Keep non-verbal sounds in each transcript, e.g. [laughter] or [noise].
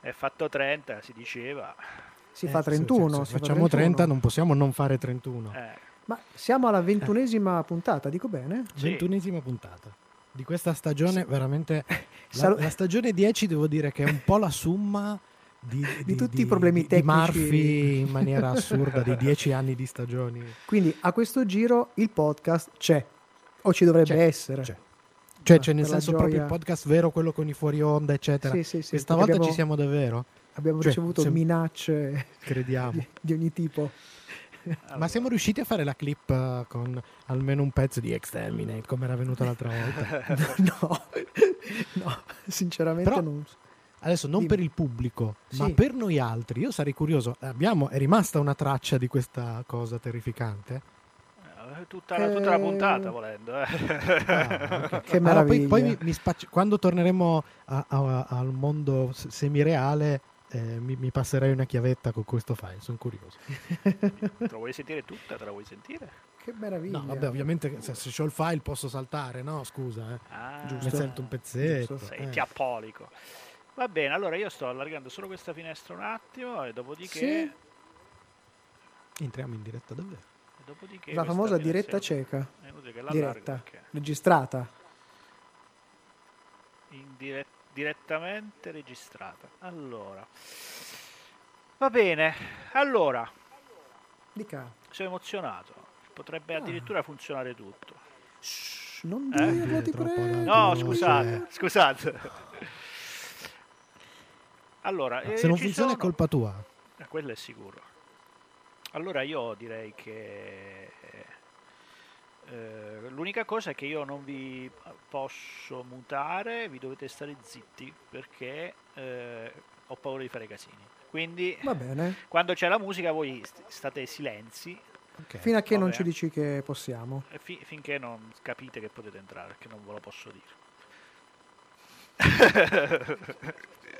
È fatto 30, si diceva. Si Eh, fa se- 31. se- facciamo 30 31. non possiamo non fare 31. Eh, Ma siamo alla ventunesima puntata, dico bene? Sì. Ventunesima puntata di questa stagione, veramente. [laughs] La, la stagione 10 devo dire che è un po' la summa di, Di tutti i problemi di, tecnici. Di Murphy in maniera assurda di 10 anni di stagioni. Quindi a questo giro il podcast c'è, o ci dovrebbe C'è, essere. c'è. Cioè, Ah, c'è nel senso proprio il gioia- podcast vero, quello con i fuori onda, eccetera. Sì, sì, sì, Questa volta abbiamo- ci siamo davvero, Abbiamo Cioè, ricevuto siamo- minacce crediamo. di, di ogni tipo. Ma siamo riusciti a fare la clip eh, con almeno un pezzo di Exterminate, come era venuta l'altra volta. [laughs] no, no, sinceramente Però- non so. Adesso non Dimmi. per il pubblico, ma Sì. per noi altri. Io sarei curioso. Abbiamo, è rimasta una traccia di questa cosa terrificante? Eh, tutta, la, tutta la puntata volendo. eh. Ah. Che [laughs] Allora, poi, meraviglia. poi mi, mi spacci- quando torneremo a- a- al mondo semireale, eh, mi, mi passerai una chiavetta con questo file. Sono curioso. [laughs] Te la vuoi sentire tutta? Te la vuoi sentire? Che meraviglia. No, vabbè, ovviamente se, se ho il file posso saltare, no? Scusa, eh. Ah, mi sento un pezzetto. Giusto. Sei eh. chiappolico. Va bene, allora io sto allargando solo questa finestra un attimo e dopodiché... Entriamo in diretta davvero. Dopodiché La famosa diretta cieca, È inutile che l'allargo diretta, perché registrata. dire- direttamente registrata. Allora, va bene. Allora, Dica. sono emozionato. Potrebbe Ah. addirittura funzionare tutto. Shh, non Eh? dirlo, ti prego. No, Eh, scusate, cioè- scusate. Allora, eh, Se non ci funziona è sono- colpa tua. Eh, quello è sicuro. Allora io direi che eh, l'unica cosa è che io non vi posso mutare, vi dovete stare zitti perché eh, ho paura di fare casini. Quindi Va bene, [laughs] quando c'è la musica voi st- state silenzi Ok. fino a che non vabbè. ci dici che possiamo. e fi- finché non capite che potete entrare, perché non ve lo posso dire. [laughs]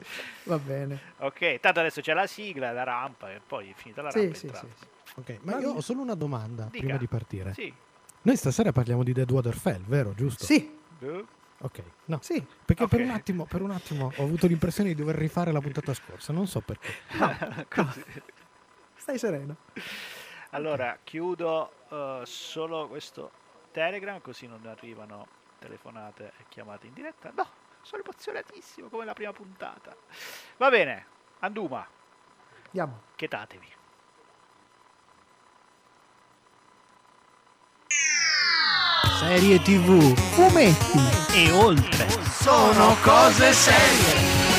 [laughs] Va bene. ok, tanto adesso c'è la sigla, la rampa e poi finita la Sì, rampa sì, sì, sì. Ok, ma Va io ho solo una domanda Dica. prima di partire. Sì. Noi stasera parliamo di Deadwater Fell, vero? Giusto? Sì, Eh, Ok, no. sì. Perché per, Ok. un attimo, per un attimo ho avuto l'impressione di dover rifare la puntata scorsa, non so perché. [laughs] Così. Stai sereno. Allora, chiudo eh, solo questo Telegram così non arrivano telefonate e chiamate in diretta. No, sono emozionatissimo come la prima puntata. Va bene, Anduma, Andiamo. chetatevi. Serie TV. Fumetti. E oltre. Sono cose serie.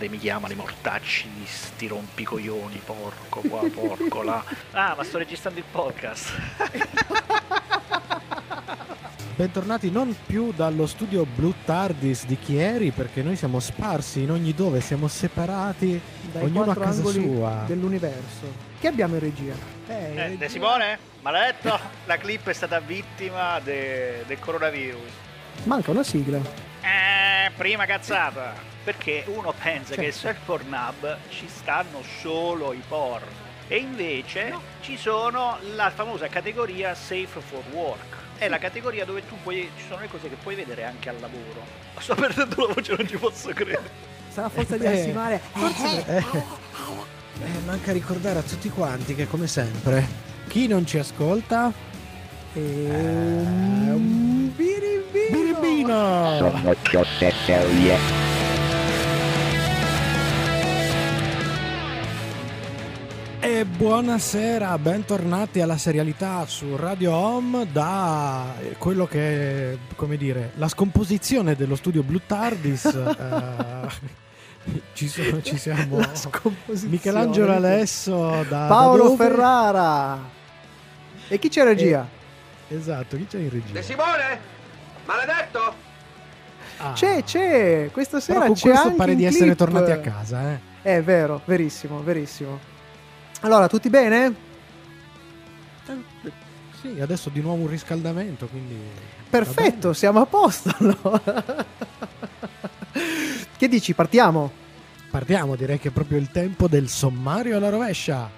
Gente mi chiama, i mortacci, sti rompicoglioni, porco qua, porco là. [laughs] Ah, ma sto registrando il podcast. [laughs] Bentornati non più dallo studio Blue Tardis di Chieri, perché noi siamo sparsi in ogni dove, siamo separati, Dai ognuno a casa sua. dell'universo. Che abbiamo in regia? Eh, De Simone? Maledetto, la clip è stata vittima de- del coronavirus. Manca una sigla. Eh, prima cazzata. Perché uno pensa Certo. che sul Pornhub ci stanno solo i porn. E invece ci sono la famosa categoria Safe for Work. È la categoria dove tu puoi. ci sono le cose che puoi vedere anche al lavoro. [laughs] Sto perdendo la voce, non ci posso credere. Sarà forza di Eh, ansimare. Forse Eh, eh, manca ricordare a tutti quanti che, come sempre, chi non ci ascolta Ehm, birimbino. Birimbino! Sono cose serie. E buonasera, bentornati alla serialità su Radio Home da quello che è, come dire, la scomposizione dello studio Blue Tardis. [laughs] eh, ci, sono- ci siamo. Michelangelo Alesso da Paolo da? Ferrara. E chi c'è regia? Esatto, chi c'è in regia? De Simone? Maledetto? Ah. C'è, c'è. Questa Però sera con c'è questo anche pare in di essere clip. tornati a casa, eh. È vero, verissimo, verissimo. Allora, tutti bene? Sì, adesso di nuovo un riscaldamento, quindi... Perfetto, siamo a posto. allora. che dici, partiamo? Partiamo, direi che è proprio il tempo del sommario alla rovescia.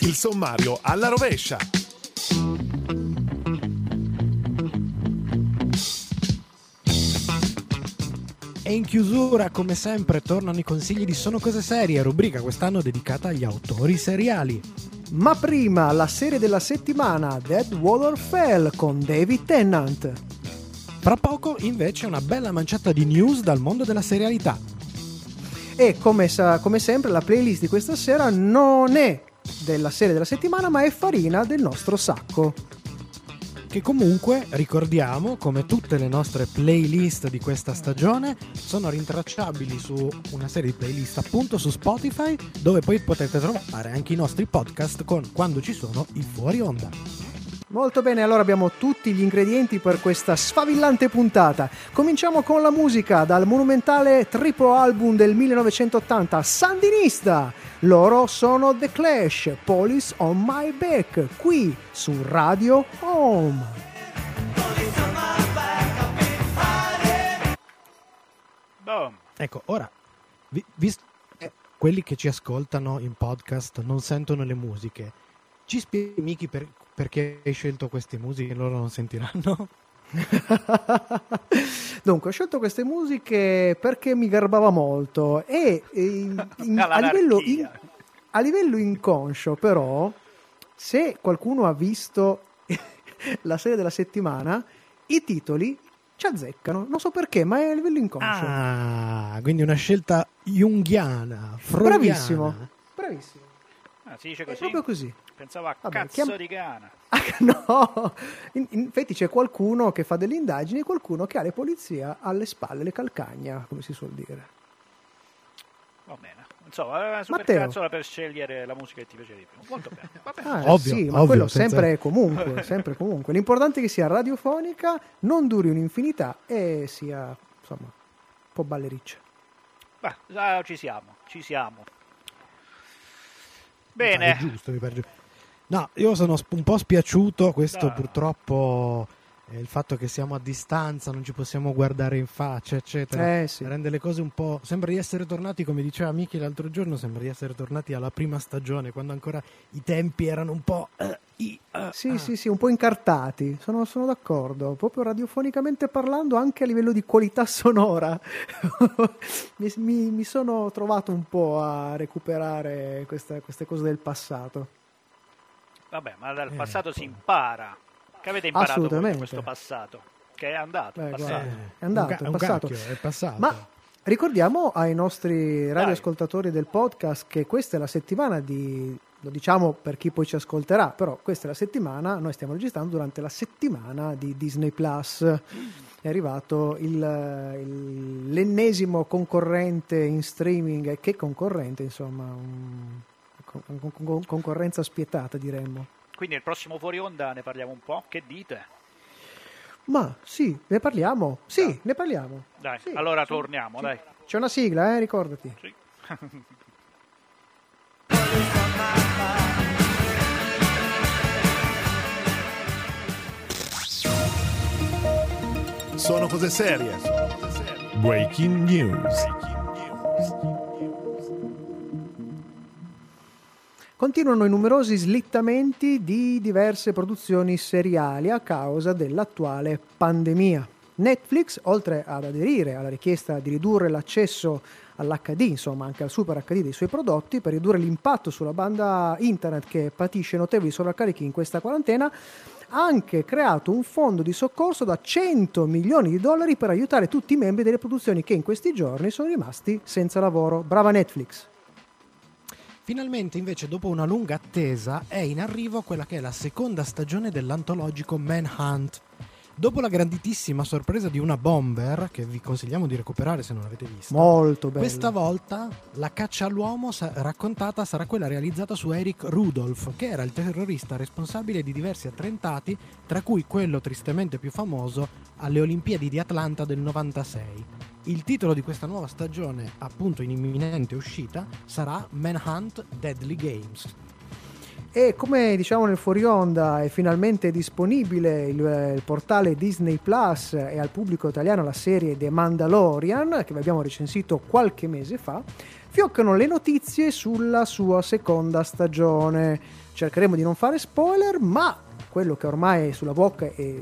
Il sommario alla rovescia. E in chiusura, come sempre, tornano i consigli di Sono Cose Serie, rubrica quest'anno dedicata agli autori seriali. Ma prima, la serie della settimana, Dead Water Fell con David Tennant. Fra poco, invece, una bella manciata di news dal mondo della serialità. E come, sa- come sempre, la playlist di questa sera non è della serie della settimana, ma è farina del nostro sacco. Che comunque, ricordiamo, come tutte le nostre playlist di questa stagione, sono rintracciabili su una serie di playlist appunto su Spotify, dove poi potete trovare anche i nostri podcast con quando ci sono i fuori onda. Molto bene, allora abbiamo tutti gli ingredienti per questa sfavillante puntata. Cominciamo con la musica dal monumentale triplo album del 1980 Sandinista. Loro sono The Clash, Police on My Back, qui su Radio Home. Boom. Ecco, ora, vi- visto che quelli che ci ascoltano in podcast non sentono le musiche, ci spieghi Miki per- perché hai scelto queste musiche loro non sentiranno? [laughs] Dunque, ho scelto queste musiche perché mi garbava molto e, e in- in- a, livello in- a livello inconscio, però, se qualcuno ha visto [laughs] la serie della settimana, i titoli ci azzeccano. Non so perché, ma è a livello inconscio. Ah, quindi una scelta junghiana, freudiana. Bravissimo, bravissimo. Ah, si dice È così? proprio così. Pensavo a Vabbè, cazzo chiam- di cana. [laughs] Ah, no, in, in effetti c'è qualcuno che fa delle indagini e qualcuno che ha le polizia alle spalle, le calcagna, come si suol dire. Va bene. Insomma, eh, super Matteo. cazzola per scegliere la musica che ti piace di più. Molto bene. Va bene. Ah, Ovvio, sì, ma ovvio, quello senza- sempre e comunque, sempre comunque. L'importante è che sia radiofonica, non duri un'infinità e sia, insomma, un po' ballericcia. Ah, ci siamo, ci siamo. Bene. giusto, mi pare giusto. No, io sono un po' spiaciuto, questo Dai. purtroppo è il fatto che siamo a distanza, non ci possiamo guardare in faccia, eccetera. Eh sì. Rende le cose un po'... Sembra di essere tornati, come diceva Miki l'altro giorno, sembra di essere tornati alla prima stagione, quando ancora i tempi erano un po'... eh, i- eh, Sì, ah. sì, sì, un po' incartati, sono, sono d'accordo. Proprio radiofonicamente parlando, anche a livello di qualità sonora, [laughs] mi, mi- mi sono trovato un po' a recuperare questa- queste cose del passato. Vabbè, ma dal Eh, passato si poi. impara. Che avete imparato da questo passato? Che è andato, Beh, è passato. guarda. Eh, È andato, un ca- è un passato. cacchio, è passato. Ma ricordiamo ai nostri radioascoltatori del podcast che questa è la settimana di, lo diciamo per chi poi ci ascolterà, però questa è la settimana, noi stiamo registrando durante la settimana di Disney Plus. È arrivato il- il- l'ennesimo concorrente in streaming, e che concorrente insomma, un- con- con- con- concorrenza spietata diremmo. Quindi il prossimo fuori onda ne parliamo un po'? Che dite? Ma sì, ne parliamo, sì, Dai. ne parliamo. Dai, Sì, allora sì, torniamo, sì. dai. C'è una sigla, eh, ricordati. Sì. Sono cose serie. Breaking news. Continuano i numerosi slittamenti di diverse produzioni seriali a causa dell'attuale pandemia. Netflix, oltre ad aderire alla richiesta di ridurre l'accesso all'HD, insomma anche al Super HD dei suoi prodotti, per ridurre l'impatto sulla banda internet che patisce notevoli sovraccarichi in questa quarantena, ha anche creato un fondo di soccorso da 100 milioni di dollari per aiutare tutti i membri delle produzioni che in questi giorni sono rimasti senza lavoro. Brava Netflix! Finalmente, invece, dopo una lunga attesa, è in arrivo quella che è la seconda stagione dell'antologico Manhunt. Dopo la grandissima sorpresa di una bomber, che vi consigliamo di recuperare se non l'avete vista, Molto bello. questa volta la caccia all'uomo sa- raccontata sarà quella realizzata su Eric Rudolph, che era il terrorista responsabile di diversi attentati, tra cui quello tristemente più famoso alle Olimpiadi di Atlanta del 96. Il titolo di questa nuova stagione, appunto in imminente uscita, sarà Manhunt Deadly Games. E come diciamo nel fuori onda è finalmente disponibile il, il portale Disney Plus e al pubblico italiano la serie The Mandalorian che vi abbiamo recensito qualche mese fa, fioccano le notizie sulla sua seconda stagione. Cercheremo di non fare spoiler, ma quello che ormai è sulla bocca e,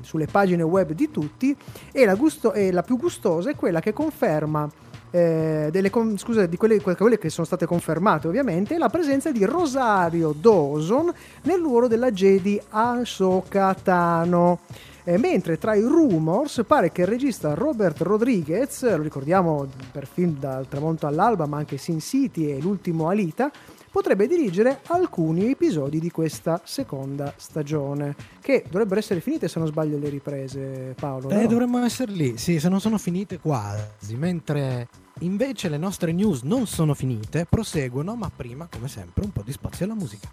sulle pagine web di tutti e la, gusto- e la più gustosa è quella che conferma eh, delle con- scusa, di quelle, quelle che sono state confermate ovviamente, la presenza di Rosario Dawson nel ruolo della Jedi Ahsoka Tano. Eh, mentre tra i rumors pare che il regista Robert Rodriguez, lo ricordiamo per film dal tramonto all'alba, ma anche Sin City e l'ultimo Alita, potrebbe dirigere alcuni episodi di questa seconda stagione, che dovrebbero essere finite se non sbaglio le riprese, Paolo. Eh, no? dovremmo essere lì, sì, se non sono finite quasi, mentre invece le nostre news non sono finite, proseguono, ma prima, come sempre, un po' di spazio alla musica.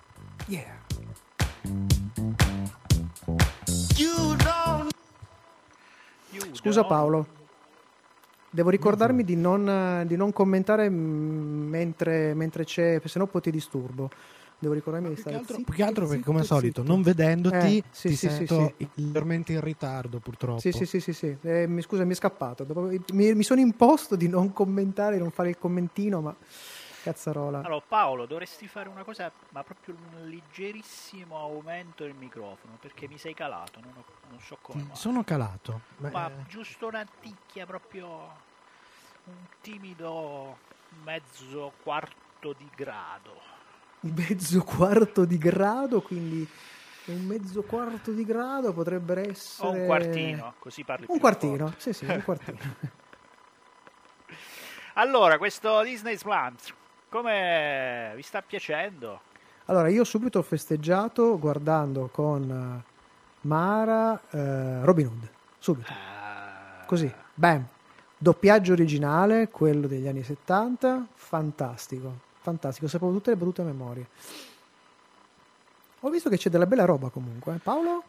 Yeah. Scusa Paolo, devo ricordarmi di non, di non commentare mm, mentre, mentre c'è, se no poi ti disturbo. Devo ricordarmi di Più che stare altro, zitto, più che altro perché, zitto, come al solito, zitto. non vedendoti, Eh, sì, ti sì, sento sì. leggermente in ritardo, purtroppo. Sì, sì, sì, sì, sì. Eh, mi, scusa, mi è scappato. Dopo- mi, mi sono imposto di non commentare, di non fare il commentino, ma cazzarola. Allora, Paolo, dovresti fare una cosa, ma proprio un leggerissimo aumento del microfono, perché mi sei calato, non, ho- non so come. Mai. Sono calato. Beh, Ma eh, giusto una ticchia, proprio un timido mezzo quarto di grado. Mezzo quarto di grado, quindi un mezzo quarto di grado potrebbe essere... O un quartino, così parli Un quartino, sì, sì, un quartino. [laughs] Allora, questo Disney's Plant, come vi sta piacendo? Allora, io subito ho festeggiato guardando con eh, Mara eh, Robin Hood. Subito. Ah, Così, bam. Doppiaggio originale, quello degli anni 70, fantastico. Fantastico, sapevo tutte le battute a memoria. Ho visto che c'è della bella roba comunque. eh. Paolo,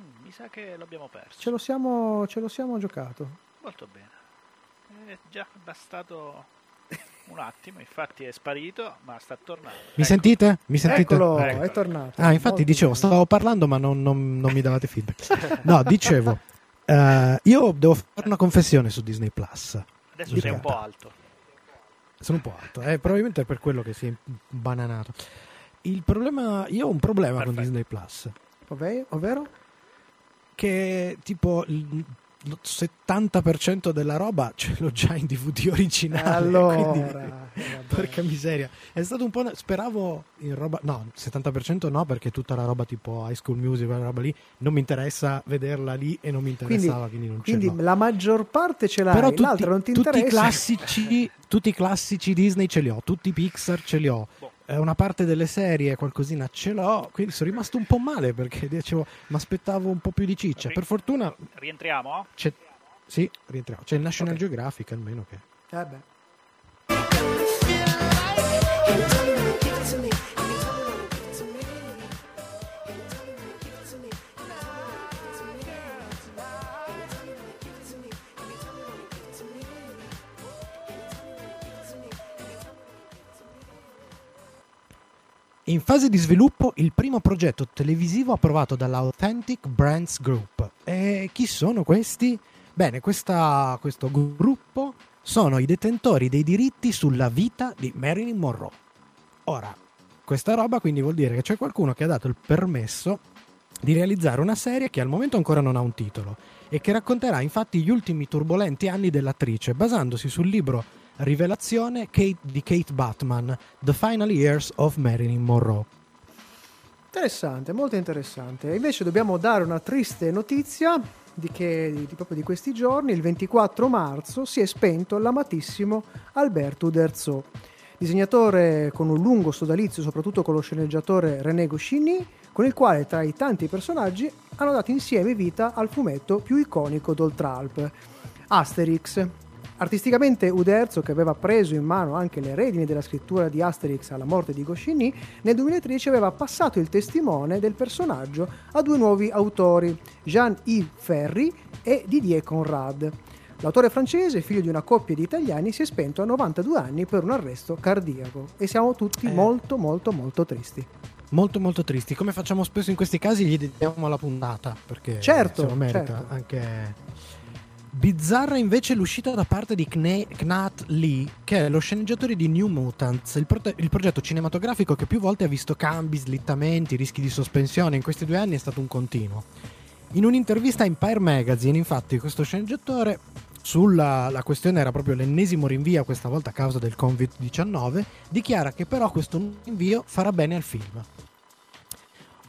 mm, mi sa che l'abbiamo perso. ce lo siamo, ce lo siamo giocato. Molto bene. È già bastato un attimo, infatti è sparito, ma sta tornando. Mi Ecco. sentite? Mi sentite? Eccolo, Ecco. è tornato. Ah, infatti Molto dicevo, bene. stavo parlando ma non, non- non mi davate feedback. No, dicevo, eh, io devo fare una confessione su Disney Plus. Adesso sei un po' alto. Sono un po' alto, eh, probabilmente è per quello che si è bananato. Il problema, io ho un problema con Perfetto. Disney Plus, Ovvero? ovvero? che tipo il lo 70% della roba ce l'ho già in DVD originale. Allora, [laughs] quindi-. Porca miseria, è stato un po'. Speravo in roba. No, 70% no, perché tutta la roba tipo High School Music, quella roba lì, non mi interessa vederla lì e non mi interessava, quindi, Quindi l'ho. la maggior parte ce l'hai, Però tutti, l'altra non ti tutti i interessa. classici, tutti i classici Disney ce li ho, tutti i Pixar ce li ho. Eh, Una parte delle serie, qualcosina ce l'ho, quindi sono rimasto un po' male perché dicevo, mi aspettavo un po' più di ciccia. Per fortuna Rientriamo? c'è, sì, rientriamo. C'è il National Ok. Geographic almeno che. Eh beh. In fase di sviluppo il primo progetto televisivo approvato dalla Authentic Brands Group. E chi sono questi? Bene, questa- questo gruppo sono i detentori dei diritti sulla vita di Marilyn Monroe. Ora, questa roba quindi vuol dire che c'è qualcuno che ha dato il permesso di realizzare una serie che al momento ancora non ha un titolo e che racconterà infatti gli ultimi turbolenti anni dell'attrice basandosi sul libro Rivelazione Kate- di Kate Batman, The Final Years of Marilyn Monroe. Interessante, molto interessante. Invece dobbiamo dare una triste notizia di che di, proprio di questi giorni, il 24 marzo, si è spento l'amatissimo Alberto Uderzo, disegnatore con un lungo sodalizio, soprattutto con lo sceneggiatore René Goscinny, con il quale tra i tanti personaggi hanno dato insieme vita al fumetto più iconico d'Oltralp, Asterix. Artisticamente Uderzo, che aveva preso in mano anche le redini della scrittura di Asterix alla morte di Goscinny, nel 2013 aveva passato il testimone del personaggio a due nuovi autori, Jean-Yves Ferry e Didier Conrad. L'autore francese, figlio di una coppia di italiani, si è spento a 92 anni per un arresto cardiaco e siamo tutti Eh. molto molto molto tristi. Molto molto tristi. Come facciamo spesso in questi casi, gli dedichiamo la puntata perché Certo, se lo merita certo. anche. Bizzarra invece l'uscita da parte di Kne- Knat Lee, che è lo sceneggiatore di New Mutants, il, prote- il progetto cinematografico che più volte ha visto cambi, slittamenti, rischi di sospensione. In questi due anni è stato un continuo. In un'intervista a Empire Magazine, infatti, questo sceneggiatore, sulla la questione era proprio l'ennesimo rinvio, questa volta a causa del Covid-19, dichiara che però questo rinvio farà bene al film.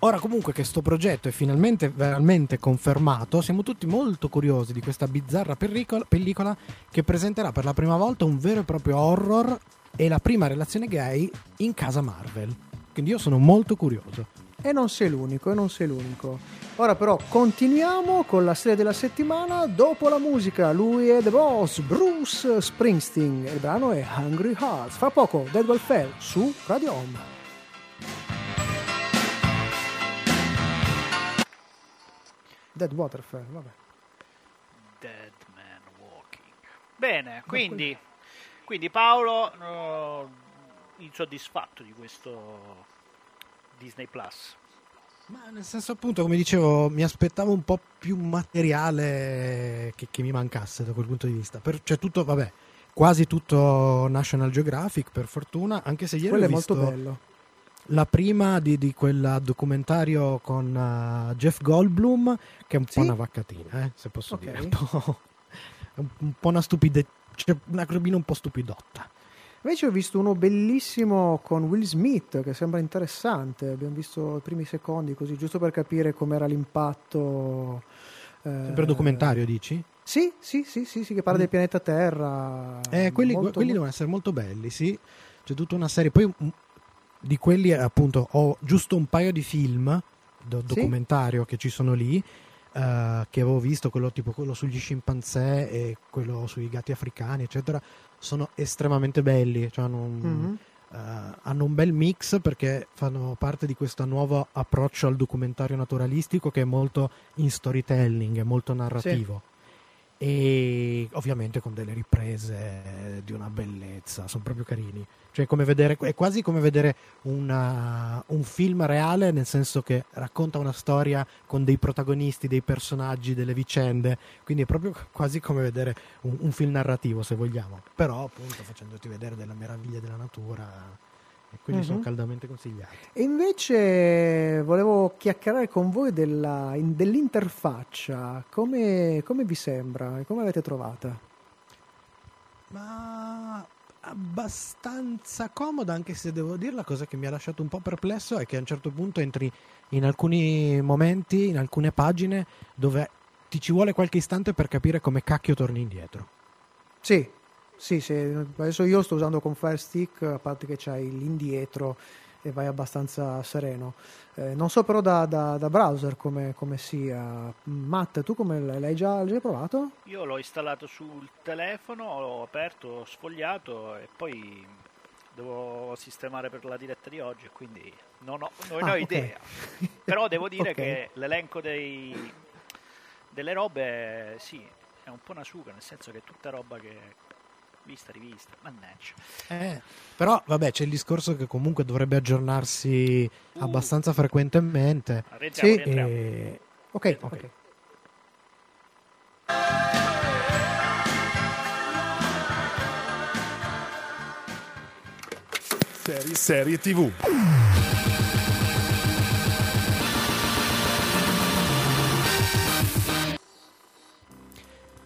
Ora comunque che sto progetto è finalmente veramente confermato, siamo tutti molto curiosi di questa bizzarra perricola- pellicola che presenterà per la prima volta un vero e proprio horror e la prima relazione gay in casa Marvel. Quindi io sono molto curioso. E non sei l'unico, e non sei l'unico. Ora però continuiamo con la serie della settimana. Dopo la musica, lui è The Boss, Bruce Springsteen. Il brano è Hungry Hearts. Fra poco, Dead Well Fell su Radio Home. Dead Waterfell, vabbè. Dead Man Walking. Bene, quindi, quindi Paolo no, insoddisfatto di questo Disney Plus. Ma nel senso appunto, come dicevo, mi aspettavo un po' più materiale che, che mi mancasse da quel punto di vista. Per, cioè tutto, vabbè, quasi tutto National Geographic per fortuna, anche se ieri Quello ho è molto visto bello. La prima di, di quel documentario con uh, Jeff Goldblum, che è un Sì? po' una vaccatina, eh, se posso Ok. dire. Un po', [laughs] un, po' una stupide, cioè una robina un po' stupidotta. Invece ho visto uno bellissimo con Will Smith che sembra interessante. Abbiamo visto i primi secondi così, giusto per capire com'era l'impatto. eh, Sempre documentario, dici? Sì, sì, sì, sì, sì, che parla del pianeta Terra. Eh, quelli, Molto, quelli molto- devono essere molto belli, sì. C'è tutta una serie. Poi mm, di quelli, appunto, ho giusto un paio di film do- Sì? documentario che ci sono lì. eh, che avevo visto, quello tipo quello sugli scimpanzé e quello sui gatti africani, eccetera. Sono estremamente belli. Cioè hanno, un, Mhm. eh, hanno un bel mix perché fanno parte di questo nuovo approccio al documentario naturalistico che è molto in storytelling, è molto narrativo. E ovviamente con delle riprese di una bellezza, sono proprio carini. Cioè, vedere, è quasi come vedere una- un film reale, nel senso che racconta una storia con dei protagonisti, dei personaggi, delle vicende. Quindi è proprio [laughs] quasi come vedere un, un film narrativo, se vogliamo. Però, appunto, facendoti vedere delle meraviglie della natura. E quindi sono Mhm. caldamente consigliati. E invece volevo chiacchierare con voi della- in- dell'interfaccia. Come, come vi sembra e come l'avete trovata? Ma abbastanza comoda, anche se devo dire la cosa che mi ha lasciato un po' perplesso è che a un certo punto entri in alcuni momenti, in alcune pagine, dove ti ci vuole qualche istante per capire come cacchio torni indietro. Sì, sì, sì. Adesso io sto usando con Fire Stick, a parte che c'hai l'indietro e vai abbastanza sereno. Eh, non so però da, da- da browser come, come sia. Matt, tu come l'hai l'hai già, l'hai già provato? Io l'ho installato sul telefono, l'ho aperto, ho sfogliato e poi devo sistemare per la diretta di oggi, quindi non ho, non Ah, ho ok. idea. [laughs] Però devo dire Ok. che l'elenco dei, delle robe, sì, è un po' una suga, nel senso che è tutta roba che vista, rivista, mannaggia. Eh, però, vabbè, c'è il discorso che comunque dovrebbe aggiornarsi Uh. abbastanza frequentemente. Rientriamo, Sì, rientriamo. E... Ok, Ok. ok. Serie, serie TV.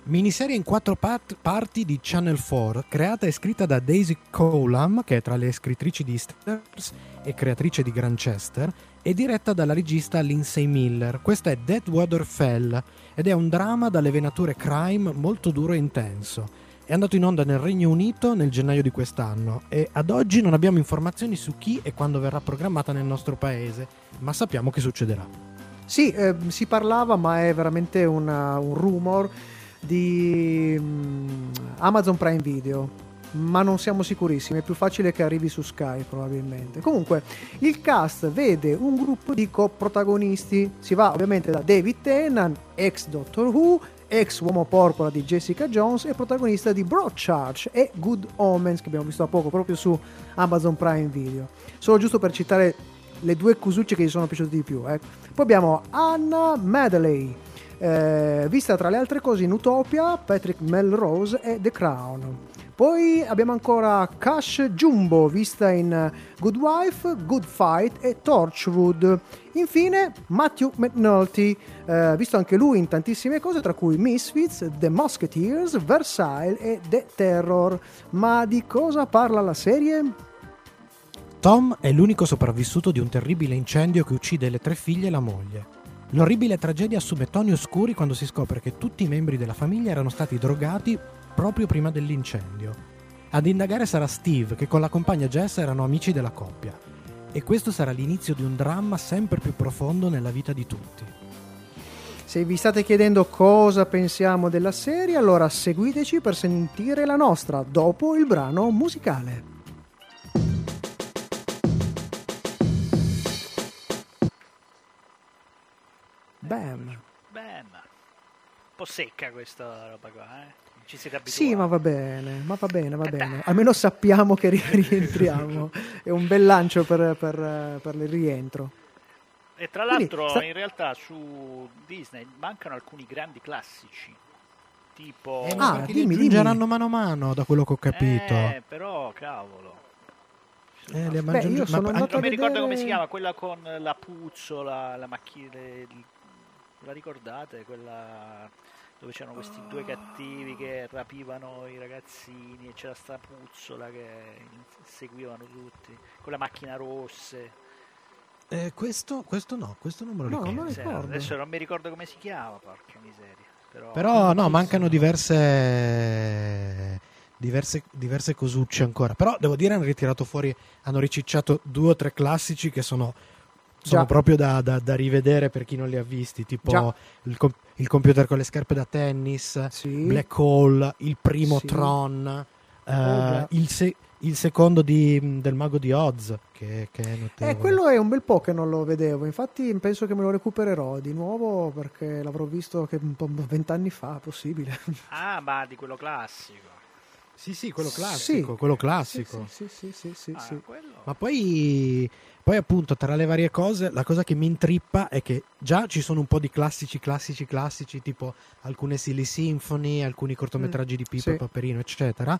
Miniserie in quattro part- parti di Channel 4, creata e scritta da Daisy Colam, che è tra le scrittrici di Stars e creatrice di Grantchester, e diretta dalla regista Lindsay Miller. Questa è Dead Water Fell ed è un dramma dalle venature crime molto duro e intenso. È andato in onda nel Regno Unito nel gennaio di quest'anno e ad oggi non abbiamo informazioni su chi e quando verrà programmata nel nostro paese, ma sappiamo che succederà. Sì, eh, si parlava, ma è veramente una- un rumor di mm, Amazon Prime Video. Ma non siamo sicurissimi, è più facile che arrivi su Sky probabilmente. Comunque, il cast vede un gruppo di coprotagonisti. Si va ovviamente da David Tennant, ex Doctor Who, ex uomo porpora di Jessica Jones e protagonista di Broadchurch e Good Omens che abbiamo visto da poco proprio su Amazon Prime Video. Solo giusto per citare le due cusucce che gli sono piaciute di più. eh. Poi abbiamo Anna Medley, eh, vista tra le altre cose in Utopia, Patrick Melrose e The Crown. Poi abbiamo ancora Cash Jumbo, vista in Good Wife, Good Fight e Torchwood. Infine Matthew McNulty, eh, visto anche lui in tantissime cose, tra cui Misfits, The Musketeers, Versailles e The Terror. Ma di cosa parla la serie? Tom è l'unico sopravvissuto di un terribile incendio che uccide le tre figlie e la moglie. L'orribile tragedia assume toni oscuri quando si scopre che tutti i membri della famiglia erano stati drogati proprio prima dell'incendio. Ad indagare sarà Steve, che con la compagna Jess erano amici della coppia. E questo sarà l'inizio di un dramma sempre più profondo nella vita di tutti. Se vi state chiedendo cosa pensiamo della serie, allora seguiteci per sentire la nostra dopo il brano musicale. Bam. Ma un po' secca questa roba qua, eh? Ci siete abituati. Sì, ma va bene, ma va bene, va bene. Almeno sappiamo che ri- [laughs] rientriamo. È un bel lancio per, per- per il rientro. E tra Quindi, l'altro, sta- in realtà su Disney mancano alcuni grandi classici. Tipo... Eh, ma Ah, dimmi, li dimmi. mano a mano, da quello che ho capito. Eh, però, cavolo. Eh, li Beh, io ma- sono anche- andato Non mi a ricordo come vedere- si chiama, quella con la puzzola, la macchina... La ricordate? Quella dove c'erano questi due cattivi che rapivano i ragazzini e c'era sta puzzola che seguivano tutti, con la macchina rosse. Eh, questo, questo no, questo non me lo No, ricordo. non lo Sì, ricordo. Adesso non mi ricordo come si chiama, porca miseria. Però, Però no, mancano diverse, diverse, diverse cosucce ancora. Però devo dire hanno ritirato fuori, hanno ricicciato due o tre classici che sono, sono Già. proprio da, da- da rivedere per chi non li ha visti, tipo il, com- il computer con le scherpe da tennis, Sì. Black Hole, il primo Sì. Tron, eh, già. il, se- il secondo di- del mago di Oz, che, che è notevole. Eh, quello è un bel po' che non lo vedevo, infatti penso che me lo recupererò di nuovo perché l'avrò visto che un po' vent'anni fa, possibile. [laughs] Ah, ma di quello classico. Sì, sì, quello Sì. classico, quello classico. Sì, sì, sì, sì, sì, Ah, sì. quello... Ma poi, poi appunto tra le varie cose, la cosa che mi intrippa è che già ci sono un po' di classici, classici, classici, tipo alcune Silly Symphony, alcuni cortometraggi di Pippo Mm, sì. e Paperino, eccetera.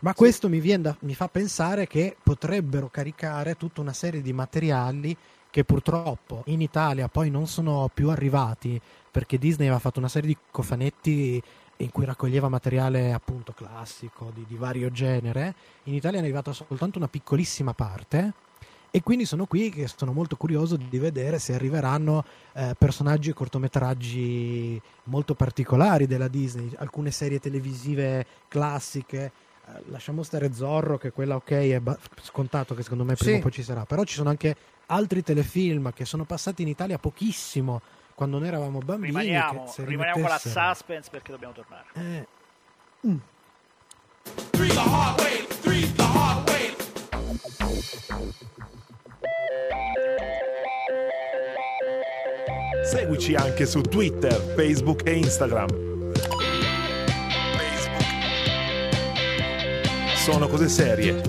Ma questo mi, da- mi fa pensare che potrebbero caricare tutta una serie di materiali che purtroppo in Italia poi non sono più arrivati perché Disney aveva fatto una serie di cofanetti in cui raccoglieva materiale appunto classico di, di vario genere. In Italia è arrivata soltanto una piccolissima parte. E quindi sono qui che sono molto curioso di vedere se arriveranno eh, personaggi e cortometraggi molto particolari della Disney, alcune serie televisive classiche. eh, lasciamo stare Zorro, che quella ok, è ba- scontato che secondo me prima Sì. o poi ci sarà. Però ci sono anche altri telefilm che sono passati in Italia pochissimo quando noi eravamo bambini. Rimaniamo, che se rimaniamo con la suspense perché dobbiamo tornare. Eh, Seguici anche su Twitter, Facebook e Instagram. Sono cose serie.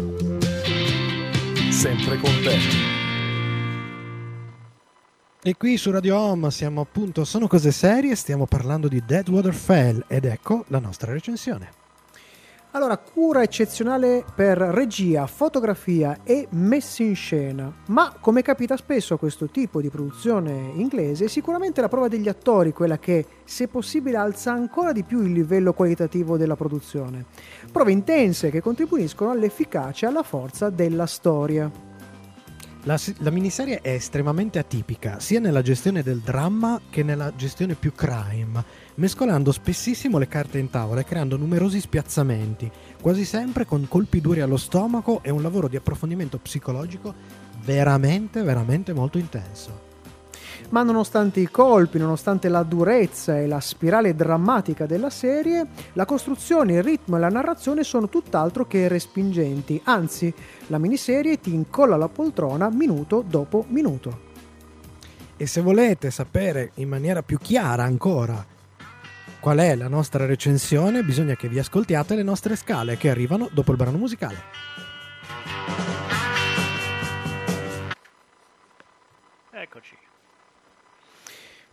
Sempre con te. E qui su Radio Home siamo appunto, sono cose serie, stiamo parlando di Deadwater Fell ed ecco la nostra recensione. Allora, cura eccezionale per regia, fotografia e messa in scena. Ma come capita spesso a questo tipo di produzione inglese, sicuramente la prova degli attori quella che, se possibile, alza ancora di più il livello qualitativo della produzione. Prove intense che contribuiscono all'efficacia e alla forza della storia. La, la miniserie è estremamente atipica, sia nella gestione del dramma che nella gestione più crime, mescolando spessissimo le carte in tavola e creando numerosi spiazzamenti, quasi sempre con colpi duri allo stomaco e un lavoro di approfondimento psicologico veramente, veramente molto intenso. Ma nonostante i colpi, nonostante la durezza e la spirale drammatica della serie, la costruzione, il ritmo e la narrazione sono tutt'altro che respingenti, anzi la miniserie ti incolla la poltrona minuto dopo minuto. E se volete sapere in maniera più chiara ancora qual è la nostra recensione, bisogna che vi ascoltiate le nostre scale che arrivano dopo il brano musicale. Eccoci.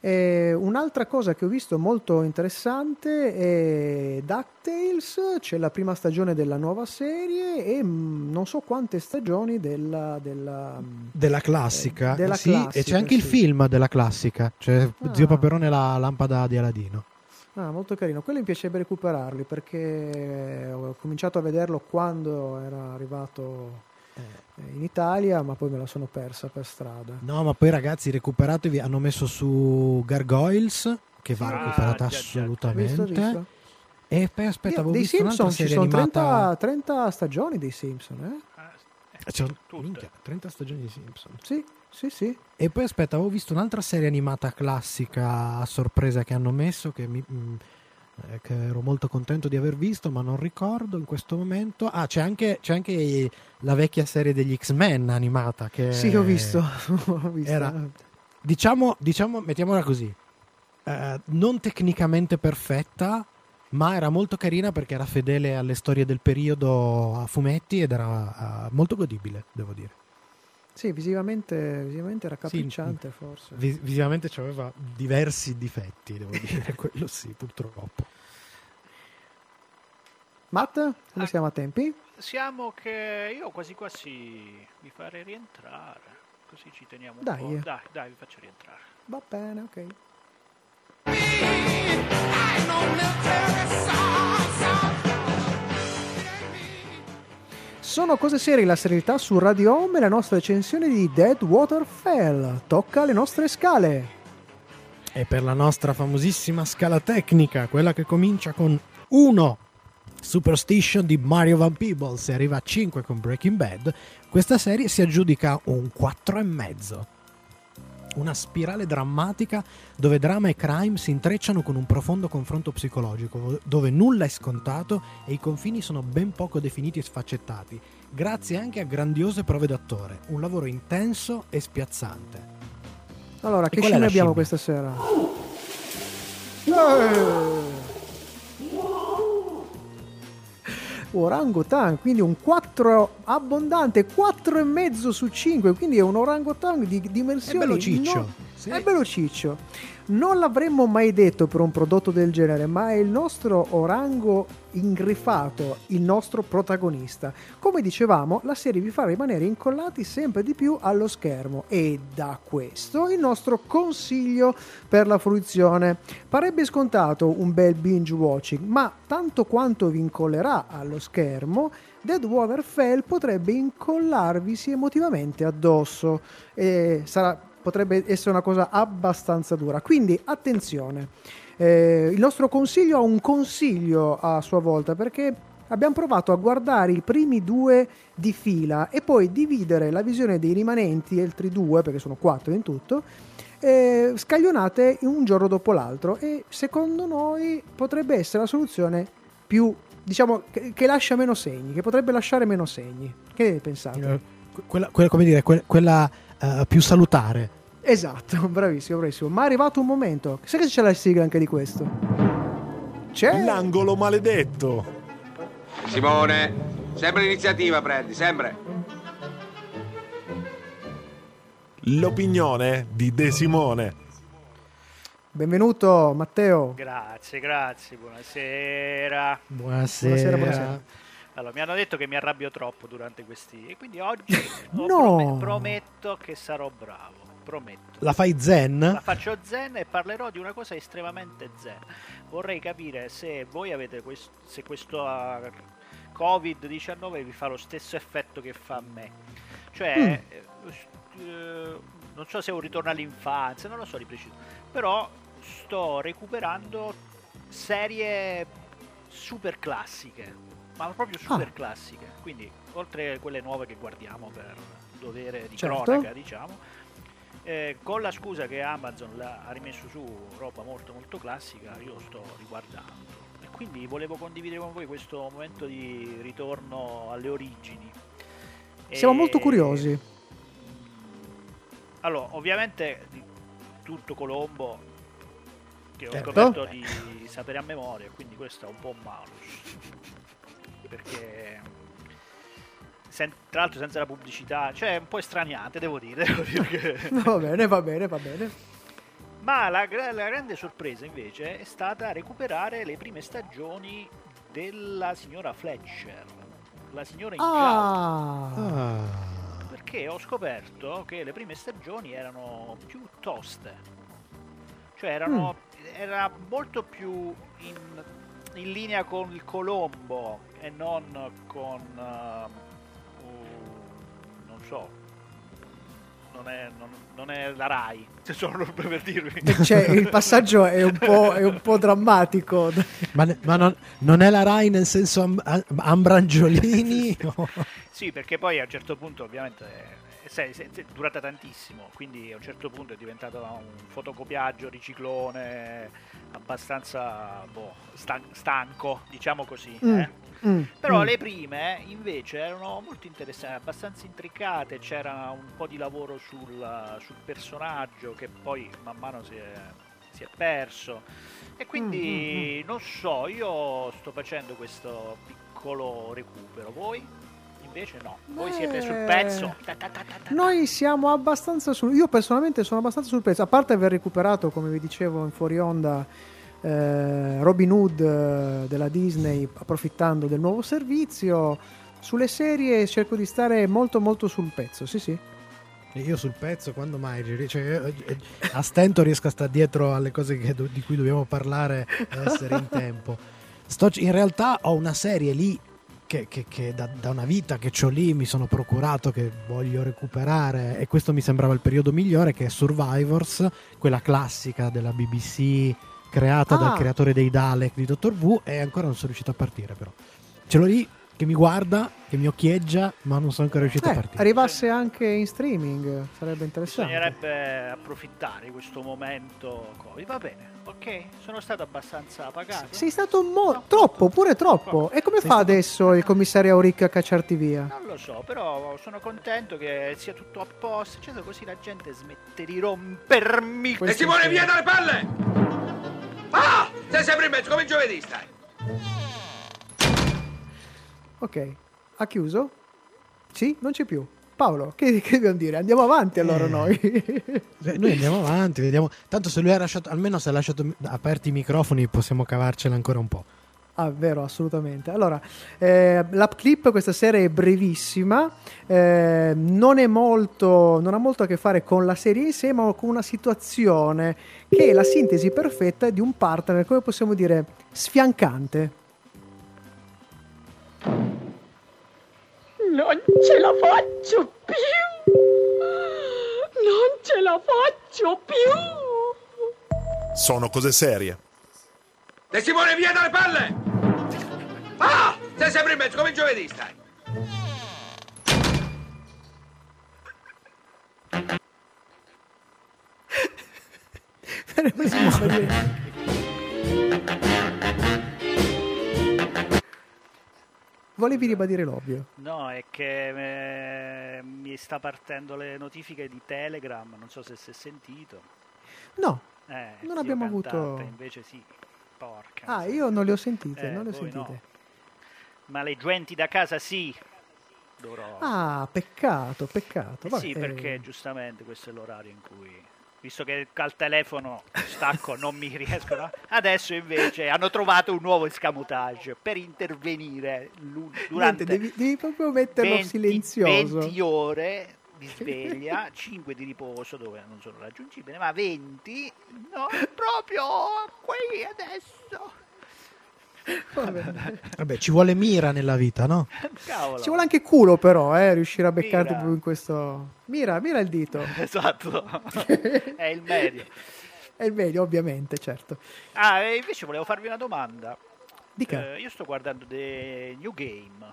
E un'altra cosa che ho visto molto interessante è DuckTales, c'è la prima stagione della nuova serie e mm, non so quante stagioni della... della mm, Della classica, Eh, della sì, e classica, c'è anche il sì. film della classica, cioè Ah. Zio Paperone e la lampada di Aladino. Ah, molto carino. Quelli mi piacerebbe recuperarli perché ho cominciato a vederlo quando era arrivato eh, in Italia, ma poi me la sono persa per strada. No, ma poi ragazzi, recuperatevi, hanno messo su Gargoyles, che va Ah, recuperata già, già. assolutamente. Visto, visto? E poi aspetta, Io- avevo dei visto un'altra Simpson ci serie sono animata... 30, 30 stagioni dei Simpson, eh? Ah, Eh, tutte. minchia, 30 stagioni di Simpson. Sì, sì, sì. E poi aspetta, avevo visto un'altra serie animata classica a sorpresa che hanno messo che, mi- mm, eh, che ero molto contento di aver visto, ma non ricordo in questo momento. Ah, c'è anche, c'è anche la vecchia serie degli X-Men animata che Sì, ho visto. [laughs] ho visto. era- diciamo, diciamo, mettiamola così, eh, non tecnicamente perfetta, ma era molto carina perché era fedele alle storie del periodo a fumetti ed era eh, molto godibile, devo dire. Sì, visivamente, visivamente raccapricciante forse. Vis- visivamente aveva diversi difetti, devo dire, [laughs] [laughs] quello sì, purtroppo. Matt, come Ah. siamo a tempi? Siamo che io quasi quasi mi farei rientrare. Così ci teniamo un Dai. po'. Dai, dai, vi faccio rientrare. Va bene, ok. Sono cose serie la serietà su Radio Home e la nostra recensione di Dead Water Fell. Tocca le nostre scale. E per la nostra famosissima scala tecnica, quella che comincia con 1 Superstition di Mario Van Peebles e arriva a 5 con Breaking Bad, questa serie si aggiudica un 4,5. Una spirale drammatica dove drama e crime si intrecciano con un profondo confronto psicologico, dove nulla è scontato e i confini sono ben poco definiti e sfaccettati, grazie anche a grandiose prove d'attore, un lavoro intenso e spiazzante. Allora, E che scene abbiamo scimmia? questa sera? Eh! Orangotan, quindi un 4 abbondante, 4,5 su 5, quindi è un orangotan di dimensioni È bello ciccio, non- sì. È bello ciccio. Non l'avremmo mai detto per un prodotto del genere, ma è il nostro orango ingrifato, il nostro protagonista. Come dicevamo, la serie vi fa rimanere incollati sempre di più allo schermo e da questo il nostro consiglio per la fruizione. Parebbe scontato un bel binge watching, ma tanto quanto vi incollerà allo schermo, Dead Water Fell potrebbe incollarvisi emotivamente addosso e sarà potrebbe essere una cosa abbastanza dura. Quindi attenzione. Eh, il nostro consiglio ha un consiglio a sua volta perché abbiamo provato a guardare i primi due di fila e poi dividere la visione dei rimanenti, altri due, perché sono quattro in tutto, eh, scaglionate un giorno dopo l'altro e secondo noi potrebbe essere la soluzione più diciamo che, che lascia meno segni, che potrebbe lasciare meno segni. Che pensate? Eh, Quella, quella- come dire, que- quella eh, più salutare. Esatto, [laughs] bravissimo, bravissimo. Ma è arrivato un momento. Sai che c'è la sigla anche di questo? C'è L'angolo maledetto. Simone, sempre l'iniziativa prendi, sempre. L'opinione di De Simone. Benvenuto Matteo. Grazie, grazie, buonasera. Buonasera. Buonasera, buonasera. Allora, mi hanno detto che mi arrabbio troppo durante questi e quindi oggi [laughs] No. prome- prometto che sarò bravo, prometto. La fai zen? La faccio zen e parlerò di una cosa estremamente zen. Vorrei capire se voi avete questo, se questo ah, Covid-19 vi fa lo stesso effetto che fa a me. Cioè, eh, eh, non so se è un ritorno all'infanzia, non lo so di preciso, però sto recuperando serie super classiche, ma proprio super Ah. classiche. Quindi, oltre a quelle nuove che guardiamo per dovere di Certo. cronaca, diciamo, Eh, con la scusa che Amazon ha rimesso su roba molto molto classica, io sto riguardando. E quindi volevo condividere con voi questo momento di ritorno alle origini. Siamo E- molto curiosi. Allora, ovviamente tutto Colombo che ho Certo. scoperto di sapere a memoria, quindi questo è un po' un malus. Perché sen- tra l'altro senza la pubblicità, cioè un po' estraniate, devo dire. [laughs] devo dire che- Va bene, va bene, va bene. Ma la, gra- la grande sorpresa invece è stata recuperare le prime stagioni della signora Fletcher, la signora in giallo. Ah, Ah. Perché ho scoperto che le prime stagioni erano più toste, cioè erano, era molto più in, in linea con il Colombo e non con, uh, uh, non so, non è, non, non è la Rai, [laughs] solo per dirvi. cioè, il passaggio è un po', è un po' drammatico. [laughs] Ma, ma non, non è la Rai nel senso am- am- Ambrangiolini? [laughs] Sì, perché poi a un certo punto ovviamente eh, sai, se- se- è durata tantissimo, quindi a un certo punto è diventato un fotocopiaggio, riciclone abbastanza boh, stan- stanco, diciamo così. Mm, eh. mm, Però mm. le prime invece erano molto interessanti, abbastanza intricate, c'era un po' di lavoro sul, sul personaggio che poi man mano si è, si è perso. E quindi non so, io sto facendo questo piccolo recupero, voi? Invece no, voi Beh, siete sul pezzo. Ta ta ta ta ta. Noi siamo abbastanza sul... Io personalmente sono abbastanza sul pezzo, a parte aver recuperato, come vi dicevo in fuori onda, eh, Robin Hood eh, della Disney, approfittando del nuovo servizio, sulle serie cerco di stare molto molto sul pezzo, sì sì. Io sul pezzo, quando mai? Cioè, io, eh, a stento riesco a stare dietro alle cose che di cui dobbiamo parlare essere in [laughs] tempo. Sto- in realtà ho una serie lì che, che- che da, da una vita che ho lì mi sono procurato, che voglio recuperare e questo mi sembrava il periodo migliore, che è Survivors, quella classica della BBC creata Ah. dal creatore dei Dalek di Dottor Who e ancora non sono riuscito a partire però. Ce l'ho lì che mi guarda, che mi occhieggia, ma non sono ancora riuscito a Eh, partire. arrivasse anche in streaming, sarebbe interessante. Bisognerebbe approfittare di questo momento Covid. Va bene, ok, sono stato abbastanza pagato. Sei stato mo- troppo, pure troppo. E come Sei fa stato- adesso il commissario Auric a cacciarti via? Non lo so, però sono contento che sia tutto a posto, eccetera, così la gente smette di rompermi. E Simone, via dalle palle! Ah! Sei sempre in mezzo, come giovedì stai. Ok, ha chiuso? Sì, non c'è più. Paolo, che, che dobbiamo dire? Andiamo avanti allora Eh. noi. Noi andiamo avanti, vediamo. Tanto se lui ha lasciato, almeno se ha lasciato aperti i microfoni, possiamo cavarcela ancora un po'. Ah, vero, assolutamente. Allora, eh, l'app clip questa sera è brevissima, eh, non è molto, non ha molto a che fare con la serie in sé, ma con una situazione che è la sintesi perfetta di un partner, come possiamo dire, sfiancante. Non ce la faccio più! Non ce la faccio più! Sono cose serie. E Simone, via dalle palle! Ah! Sei sempre in mezzo, come il giovedì stai. [laughs] Volevi ribadire l'ovvio. No, è che eh, mi sta partendo le notifiche di Telegram, non so se si è sentito. No, Eh, Non abbiamo cantante, avuto- Invece sì, porca. ah, io non le ho sentite, Eh, non le ho voi no. sentite. Ma le genti da casa sì. Dovrò... Ah, peccato, peccato. Eh Vabbè, sì, perché giustamente questo è l'orario in cui, visto che al telefono stacco non mi riescono, adesso invece hanno trovato un nuovo escamotage per intervenire durante Niente, devi, devi proprio metterlo 20 silenzioso. 20 ore di sveglia, [laughs] 5 di riposo dove non sono raggiungibili, ma 20 no, proprio qui adesso. [laughs] Vabbè. Vabbè, ci vuole mira nella vita, no? Cavolo. Ci vuole anche culo però, eh, riuscire a beccarti Mira. in questo... Mira, mira il dito. [laughs] Esatto, [laughs] è il medio. È il meglio, ovviamente, certo. Ah, e invece volevo farvi una domanda. Dica. Eh, io sto guardando The New Game,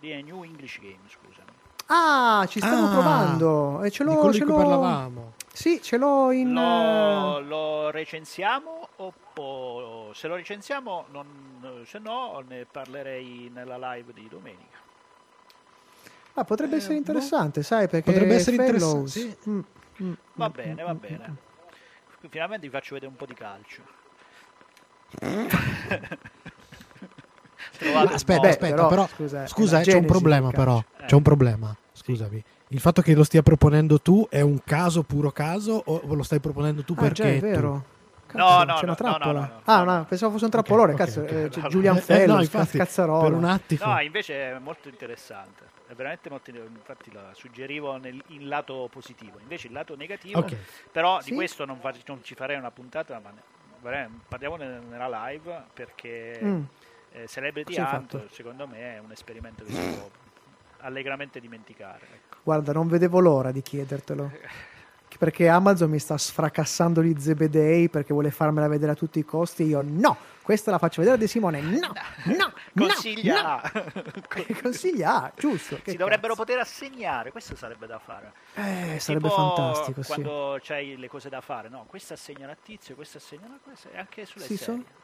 The New English Game, scusami. Ah, ci stavo Ah, provando. E ce di l'ho, di ce cui l'ho- parlavamo. Sì, ce l'ho in... Lo, eh, lo recensiamo o po- se lo recensiamo, non- se no ne parlerei nella live di domenica. Ah, potrebbe Eh, essere boh. interessante, sai, perché Potrebbe essere Fellows- interessante, sì. Mm, mm, Va mm, bene, mm, va mm, bene. mm. Finalmente vi faccio vedere un po' di calcio. [laughs] Aspetta. Beh, aspetta, però, però, scusa, è scusa, eh, c'è un problema però, calcio. c'è un problema, scusami. Il fatto che lo stia proponendo tu è un caso puro caso o lo stai proponendo tu Ah, perché già, è vero. No, Cazzo, no, c'è no, una trappola. no, no, no. Ah, no, pensavo fosse un trappolone, ok, cazzo. ok. eh, c'è No, Julian Eh, eh, Fellows, no, infatti, cazzarola. per un attimo. No, invece è molto interessante. È veramente molto infatti la suggerivo nel, in lato positivo. Invece il lato negativo, però Sì. di questo non, fa- non ci farei una puntata, ma ne- veramente parliamo ne- nella live perché Mm. Eh, Celebrity Sì, Hunt secondo me è un esperimento che si può allegramente dimenticare. ecco. Guarda, non vedevo l'ora di chiedertelo. [laughs] Perché Amazon mi sta sfracassando gli zebedei perché vuole farmela vedere a tutti i costi. Io no, questa la faccio vedere a De Simone. No, no, [laughs] Consiglia! no. [laughs] Consiglia, giusto. si dovrebbero poter assegnare, questo sarebbe da fare. Eh, sarebbe fantastico, sì. quando c'hai le cose da fare, no? Questa assegna a tizio, questa assegna a questo, e anche sulle Sì, serie. so-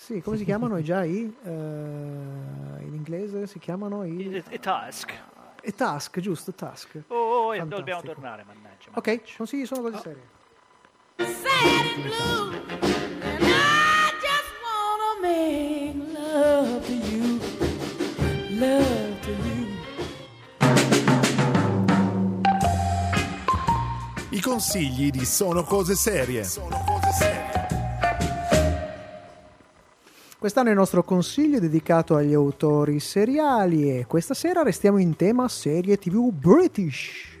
sì, come si chiamano i già i? eh, in inglese si chiamano i... E, e task. E task, giusto, task. Oh, oh, e Fantastico. dobbiamo tornare, mannaggia. Ok, mannaggia. consigli sono cose serie. sad and blue, and I just wanna make love to you, love to you. I consigli di Sono Cose Serie. Quest'anno è il nostro consiglio dedicato agli autori seriali e questa sera restiamo in tema serie tv British.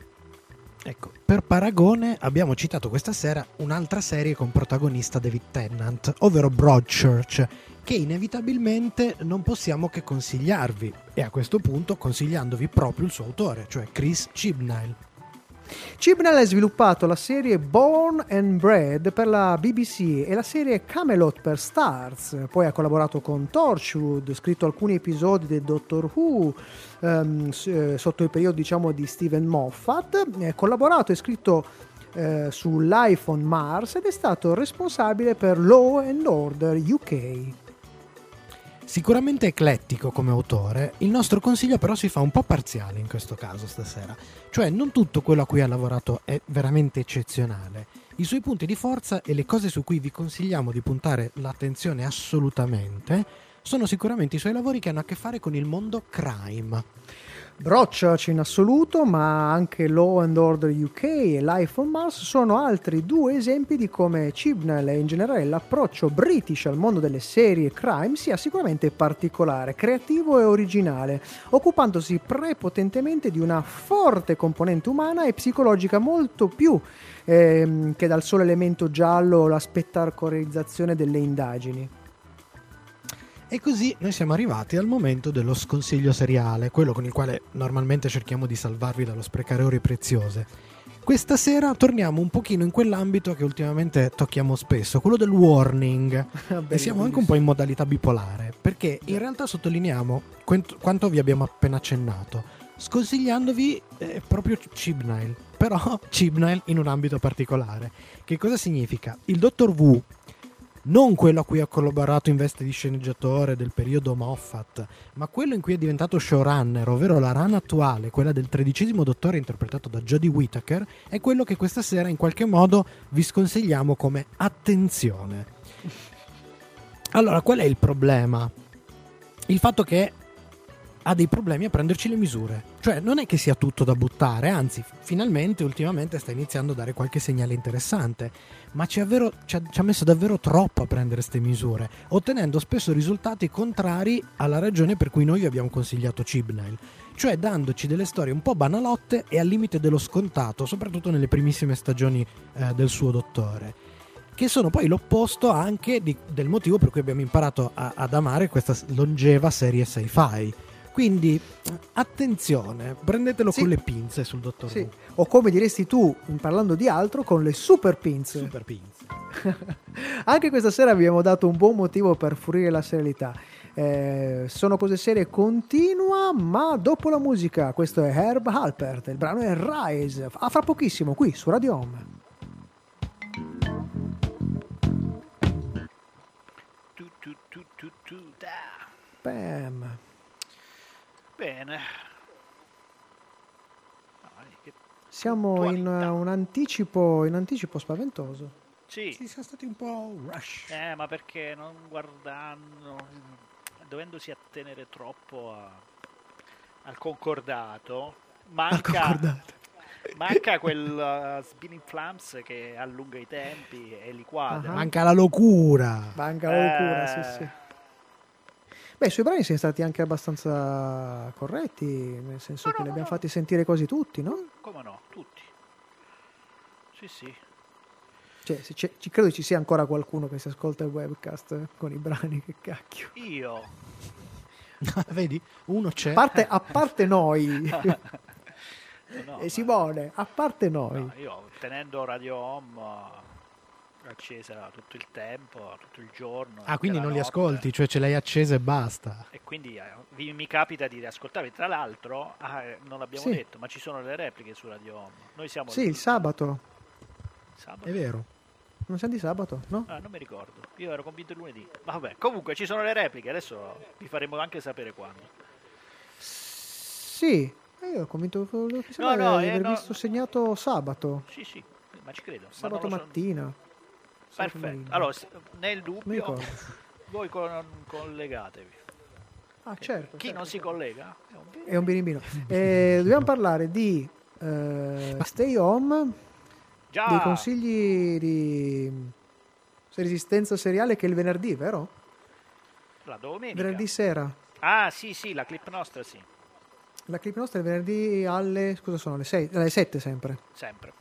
Ecco, per paragone abbiamo citato questa sera un'altra serie con protagonista David Tennant, ovvero Broadchurch, che inevitabilmente non possiamo che consigliarvi, e a questo punto consigliandovi proprio il suo autore, cioè Chris Chibnall. Chibnall ha sviluppato la serie Born and Bred per la BBC e la serie Camelot per Stars. Poi ha collaborato con Torchwood, scritto alcuni episodi del Doctor Who ehm, eh, sotto il periodo diciamo di Steven Moffat. Ha collaborato e scritto eh, su Life on Mars ed è stato responsabile per Law and Order UK. Sicuramente eclettico come autore, il nostro consiglio però si fa un po' parziale in questo caso stasera. Cioè non tutto quello a cui ha lavorato è veramente eccezionale. I suoi punti di forza e le cose su cui vi consigliamo di puntare l'attenzione assolutamente sono sicuramente i suoi lavori che hanno a che fare con il mondo crime. Broadchurch in assoluto, ma anche Law and Order UK e Life on Mars sono altri due esempi di come Chibnall e in generale l'approccio british al mondo delle serie crime sia sicuramente particolare, creativo e originale, occupandosi prepotentemente di una forte componente umana e psicologica molto più ehm, che dal solo elemento giallo o la spettacolarizzazione delle indagini. E così noi siamo arrivati al momento dello sconsiglio seriale, quello con il quale normalmente cerchiamo di salvarvi dallo sprecare ore preziose. Questa sera torniamo un pochino in quell'ambito che ultimamente tocchiamo spesso, quello del warning. [laughs] E siamo anche un po' in modalità bipolare, perché in realtà sottolineiamo quant- quanto vi abbiamo appena accennato, sconsigliandovi eh, proprio Chibnall, però [laughs] Chibnall in un ambito particolare. Che cosa significa? Il dottor Wu, non quello a cui ha collaborato in veste di sceneggiatore del periodo Moffat, ma quello in cui è diventato showrunner, ovvero la rana attuale, quella del tredicesimo dottore interpretato da Jodie Whittaker, è quello che questa sera in qualche modo vi sconsigliamo come attenzione. Allora, qual è il problema? Il fatto che ha dei problemi a prenderci le misure. Cioè, non è che sia tutto da buttare, anzi, finalmente, ultimamente sta iniziando a dare qualche segnale interessante. Ma ci ha, vero- ci ha- ci ha messo davvero troppo a prendere queste misure, ottenendo spesso risultati contrari alla ragione per cui noi abbiamo consigliato Chibnall. Cioè, dandoci delle storie un po' banalotte e al limite dello scontato, soprattutto nelle primissime stagioni eh, del suo dottore che sono poi l'opposto anche di- del motivo per cui abbiamo imparato a- ad amare questa longeva serie sci-fi. Quindi attenzione, prendetelo Sì. con le pinze sul dottor Sì. Who. O come diresti tu, parlando di altro, con le super pinze. Super pinze. [laughs] Anche questa sera abbiamo dato un buon motivo per furire la serialità. Eh, sono cose serie continua, ma dopo la musica. Questo è Herb Halpert. Il brano è Rise. A fra pochissimo qui su Radio Home. Bam. Bene. Dai, che- Siamo in Puntualità. uh, un anticipo, in anticipo spaventoso. Sì, Sì, siamo stati un po' rush. eh, ma perché non guardando, dovendosi attenere troppo a- al concordato, manca, Concordato. manca quel uh, spinning flams che allunga i tempi e li quadra. Ah. Manca la locura. Manca la locura, Eh. sì, sì. Beh, sui brani siamo stati anche abbastanza corretti, nel senso No, che no, li no, abbiamo no. fatti sentire quasi tutti, no? Come no, tutti. Sì, sì. Cioè, se c'è- ci credo ci sia ancora qualcuno che si ascolta il webcast con i brani, che cacchio. Io. [laughs] Vedi? Uno c'è. A parte, a parte noi, [laughs] [laughs] No, e ma- Simone, a parte noi. no, io tenendo Radio Home accesa tutto il tempo, tutto il giorno. Ah, quindi non la li notte. ascolti, cioè ce l'hai accesa e basta. E quindi eh, vi- mi capita di riascoltarvi. Tra l'altro, ah, eh, non l'abbiamo Sì. detto, ma ci sono le repliche su Radio Home. Noi siamo Sì, il sabato. sabato. È vero. Non siamo di sabato, no? Ah, non mi ricordo. Io ero convinto il lunedì. Ma vabbè, comunque ci sono le repliche. Adesso vi faremo anche sapere quando. Sì, eh, io ho convinto mi sembra no, di eh, aver no. visto segnato sabato, Sì, sì, ma ci credo. Sabato so- mattina. Sabato Perfetto. Allora, nel dubbio, voi con- collegatevi. Ah, certo. Chi certo, non si certo. collega è un È un birimbino. Eh, dobbiamo parlare di eh, Stay Home, Già, dei consigli di resistenza seriale che è il venerdì, vero? la domenica. Venerdì sera. Ah, sì, sì, la clip nostra, sì, La clip nostra è il venerdì alle, scusa sono le 6, alle 7 sempre. sempre.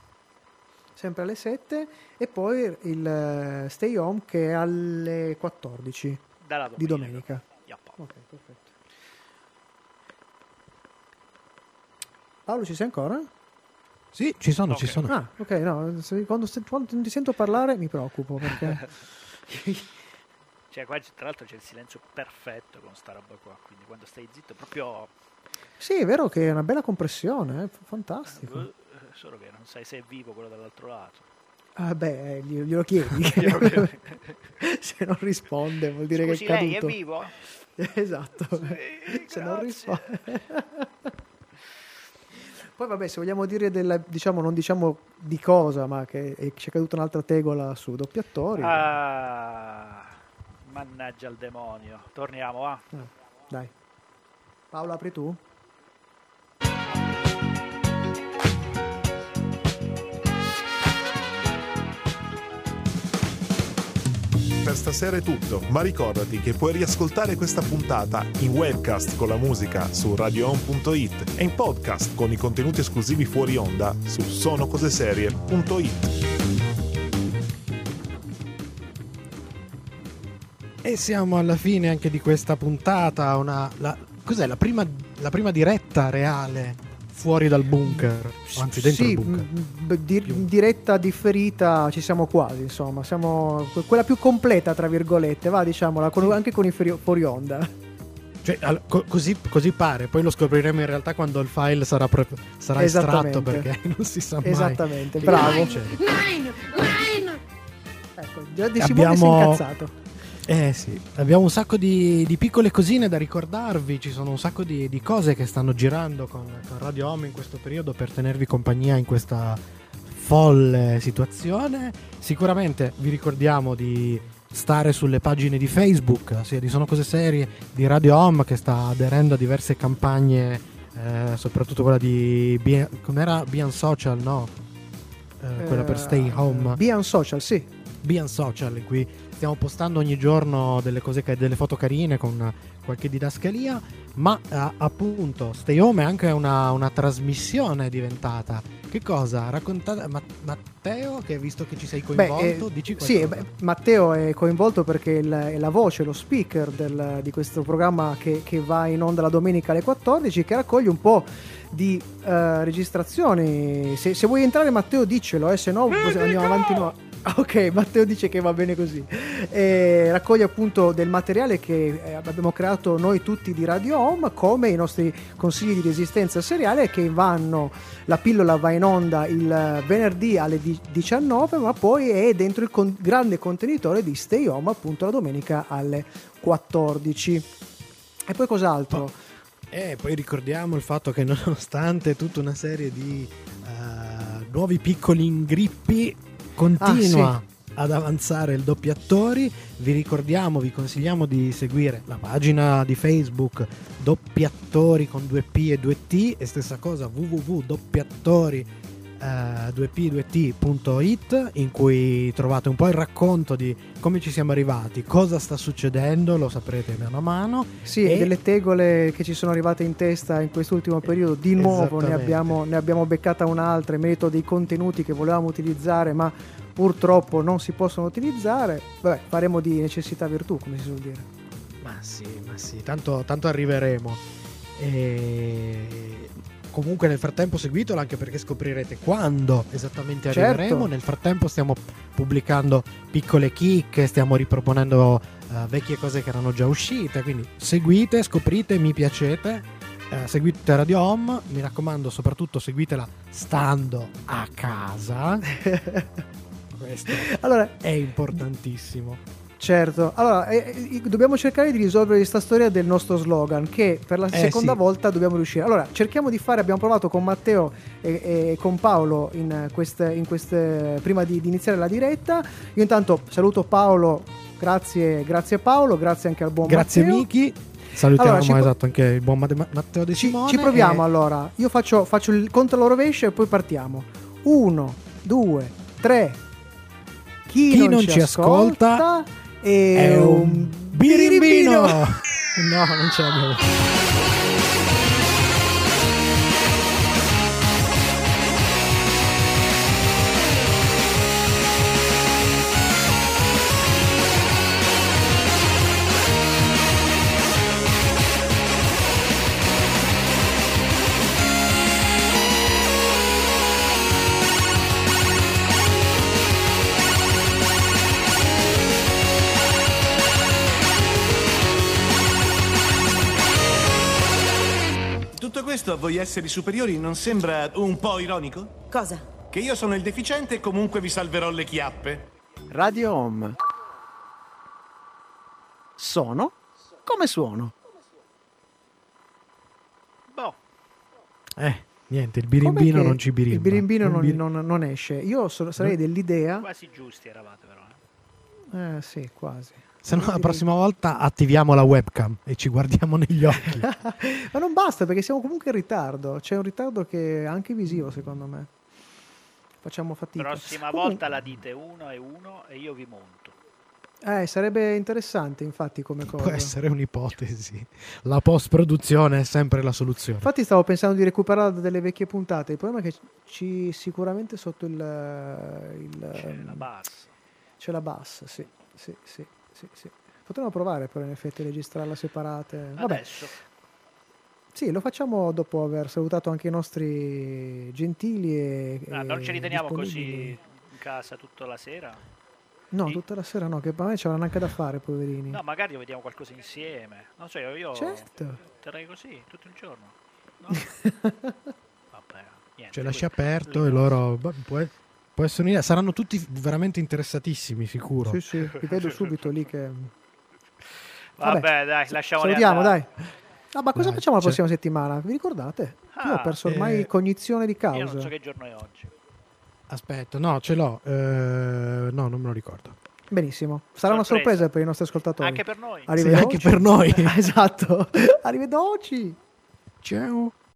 Sempre alle 7 e poi il eh, Stay Home che è alle 14 Dalla domenica. di domenica. Yappa. Ok, perfetto. Paolo ci sei ancora? Sì, ci sono, ci Ok. sono. Ah, ok, no, se- quando, se- quando non ti sento parlare mi preoccupo perché... [laughs] Cioè, qua tra l'altro c'è il silenzio perfetto con sta roba qua, quindi quando stai zitto proprio... sì, è vero che è una bella compressione, eh, fantastico. eh, solo che non sai se è vivo quello dall'altro lato. Ah, beh, eh, glielo, chiedi. [laughs] [laughs] Se non risponde vuol dire Scusi, che è lei è caduto. vivo? [laughs] esatto. se non risponde... Poi vabbè, se vogliamo dire della, diciamo, non diciamo di cosa, ma che è- ci è caduta un'altra tegola su doppi attori. Ah, mannaggia il demonio. Torniamo, va. Ah, dai. Paolo, apri tu? Per stasera è tutto, ma ricordati che puoi riascoltare questa puntata in webcast con la musica su radioon.it e in podcast con i contenuti esclusivi fuori onda su sonocoseserie.it. E siamo alla fine anche di questa puntata. Una, la- cos'è la prima, la prima diretta reale fuori dal bunker? Anzi, dentro sì, il bunker. m- b- di- diretta differita ci siamo quasi, insomma, siamo que- quella più completa, tra virgolette, va, diciamola, con- anche con i fuori, onda. Cioè, al- co- così, così pare, poi lo scopriremo in realtà quando il file sarà, pro- sarà estratto perché [laughs] non si sa mai. Esattamente, bravo. succede. Nine, nine. Ecco, già di Simone Abbiamo- si è incazzato. Eh sì, abbiamo un sacco di, di piccole cosine da ricordarvi, ci sono un sacco di, di cose che stanno girando con, con Radio Home in questo periodo per tenervi compagnia in questa folle situazione. Sicuramente vi ricordiamo di stare sulle pagine di Facebook, sia di Sono Cose Serie, di Radio Home che sta aderendo a diverse campagne, eh, soprattutto quella di Be- com'era Social, no? Eh, quella per Stay Home. Bian Social, sì. Bian Social in cui stiamo postando ogni giorno delle cose delle foto carine con qualche didascalia ma eh, appunto Stay Home è anche una, una trasmissione diventata che cosa? raccontate Ma- Matteo che visto che ci sei coinvolto eh, dici sì, qualcosa beh, Matteo è coinvolto perché il- è la voce, lo speaker del- di questo programma che, che va in onda la domenica alle 14, che raccoglie un po' di eh, registrazioni. Se, se vuoi entrare, Matteo, diccelo, eh, se no andiamo avanti noi. [laughs] Ok, Matteo dice che va bene così. E raccoglie appunto del materiale che eh, abbiamo creato noi tutti di Radio Home, come i nostri consigli di resistenza seriale che vanno, la pillola va in onda il venerdì alle di- 19, ma poi è dentro il con- grande contenitore di Stay Home appunto la domenica alle 14. E poi cos'altro? E poi ricordiamo il fatto che nonostante tutta una serie di eh, nuovi piccoli ingrippi, continua ad avanzare il doppiatori. Vi ricordiamo, vi consigliamo di seguire la pagina di Facebook Doppiatori con 2P e 2T e stessa cosa www.doppiatori eh, 2p2t.it in cui trovate un po' il racconto di come ci siamo arrivati, cosa sta succedendo, lo saprete mano a mano. Sì, E- e delle tegole che ci sono arrivate in testa in quest'ultimo periodo, di nuovo ne abbiamo, ne abbiamo beccata un'altra in merito dei contenuti che volevamo utilizzare, ma purtroppo non si possono utilizzare. Vabbè, faremo di necessità virtù, come si suol dire. Ma sì, ma sì, tanto, tanto arriveremo. E... Comunque nel frattempo seguitelo anche perché scoprirete quando esattamente Certo. arriveremo. Nel frattempo stiamo pubblicando piccole chicche, stiamo riproponendo eh, vecchie cose che erano già uscite. Quindi seguite, scoprite, mi piacete. eh, seguite Radio Home, mi raccomando, soprattutto seguitela stando a casa. [laughs] Questo Allora, è importantissimo. Certo, allora, eh, eh, dobbiamo cercare di risolvere questa storia del nostro slogan, che per la Eh, seconda sì. volta dobbiamo riuscire. Allora, cerchiamo di fare, abbiamo provato con Matteo e, e con Paolo in queste, in queste- prima di, di iniziare la diretta. Io intanto saluto Paolo, grazie, grazie Paolo, grazie anche al buon Grazie Matteo. Miki. Salutiamo Allora, ci pro- esatto anche il buon Matteo De Ci, Simone. ci proviamo e- allora. Io faccio, faccio il conto alla rovescia e poi partiamo. Uno, due, tre. Chi, Chi non ci ascolta è, È un birimbino. birimbino. [laughs] no, non ce l'abbiamo. Questo a voi esseri superiori non sembra un po' ironico? Cosa? Che io sono il deficiente e comunque vi salverò le chiappe? Radio Home. Sono come suono. Boh, Eh, niente, il birimbino non ci birimba. Il birimbino non, bir- non- non esce. Io so- sarei dell'idea. quasi giusti eravate però. eh. Eh sì, quasi. Se no, la prossima volta attiviamo la webcam e ci guardiamo negli occhi. [laughs] Ma non basta perché siamo comunque in ritardo. C'è un ritardo che è anche visivo, secondo me. Facciamo fatica. Prossima Comunque- volta la dite uno e uno e io vi monto. Eh, sarebbe interessante, infatti, come cosa. Può essere un'ipotesi. La post-produzione è sempre la soluzione. Infatti stavo pensando di recuperare delle vecchie puntate. Il problema è che ci sicuramente sotto il, il C'è ehm, la bassa. c'è la bassa, sì, sì, sì, sì, sì. Potremmo provare però in effetti a registrarla separate. Vabbè, Adesso. sì, lo facciamo dopo aver salutato anche i nostri gentili e Ah, non e ce li teniamo disponibili- così in casa tutta la sera? No, Sì. tutta la sera no, che a me c'erano anche da fare, poverini. No, magari vediamo qualcosa insieme. Non so, io, io Certo. terrei così tutto il giorno. No? [laughs] Vabbè, niente. Ce lasci aperto le e loro. boh, Può, essere un'idea. Saranno tutti veramente interessatissimi, sicuro. Sì, sì, vi vedo [laughs] subito lì che... Vabbè, dai, lasciamoli Salutiamo, andare. dai. Ah, ma cosa Dai, facciamo la c'è- prossima settimana? Vi ricordate? Io ho Ah, perso ormai eh, cognizione di Io non causa. so che giorno è oggi. Aspetta, no, ce l'ho. eh, no, non me lo ricordo. Benissimo. Sarà una Sorpresa. sorpresa per i nostri ascoltatori. Anche per noi. Arrivederci. anche per noi. [laughs] esatto. Arrivederci. Ciao.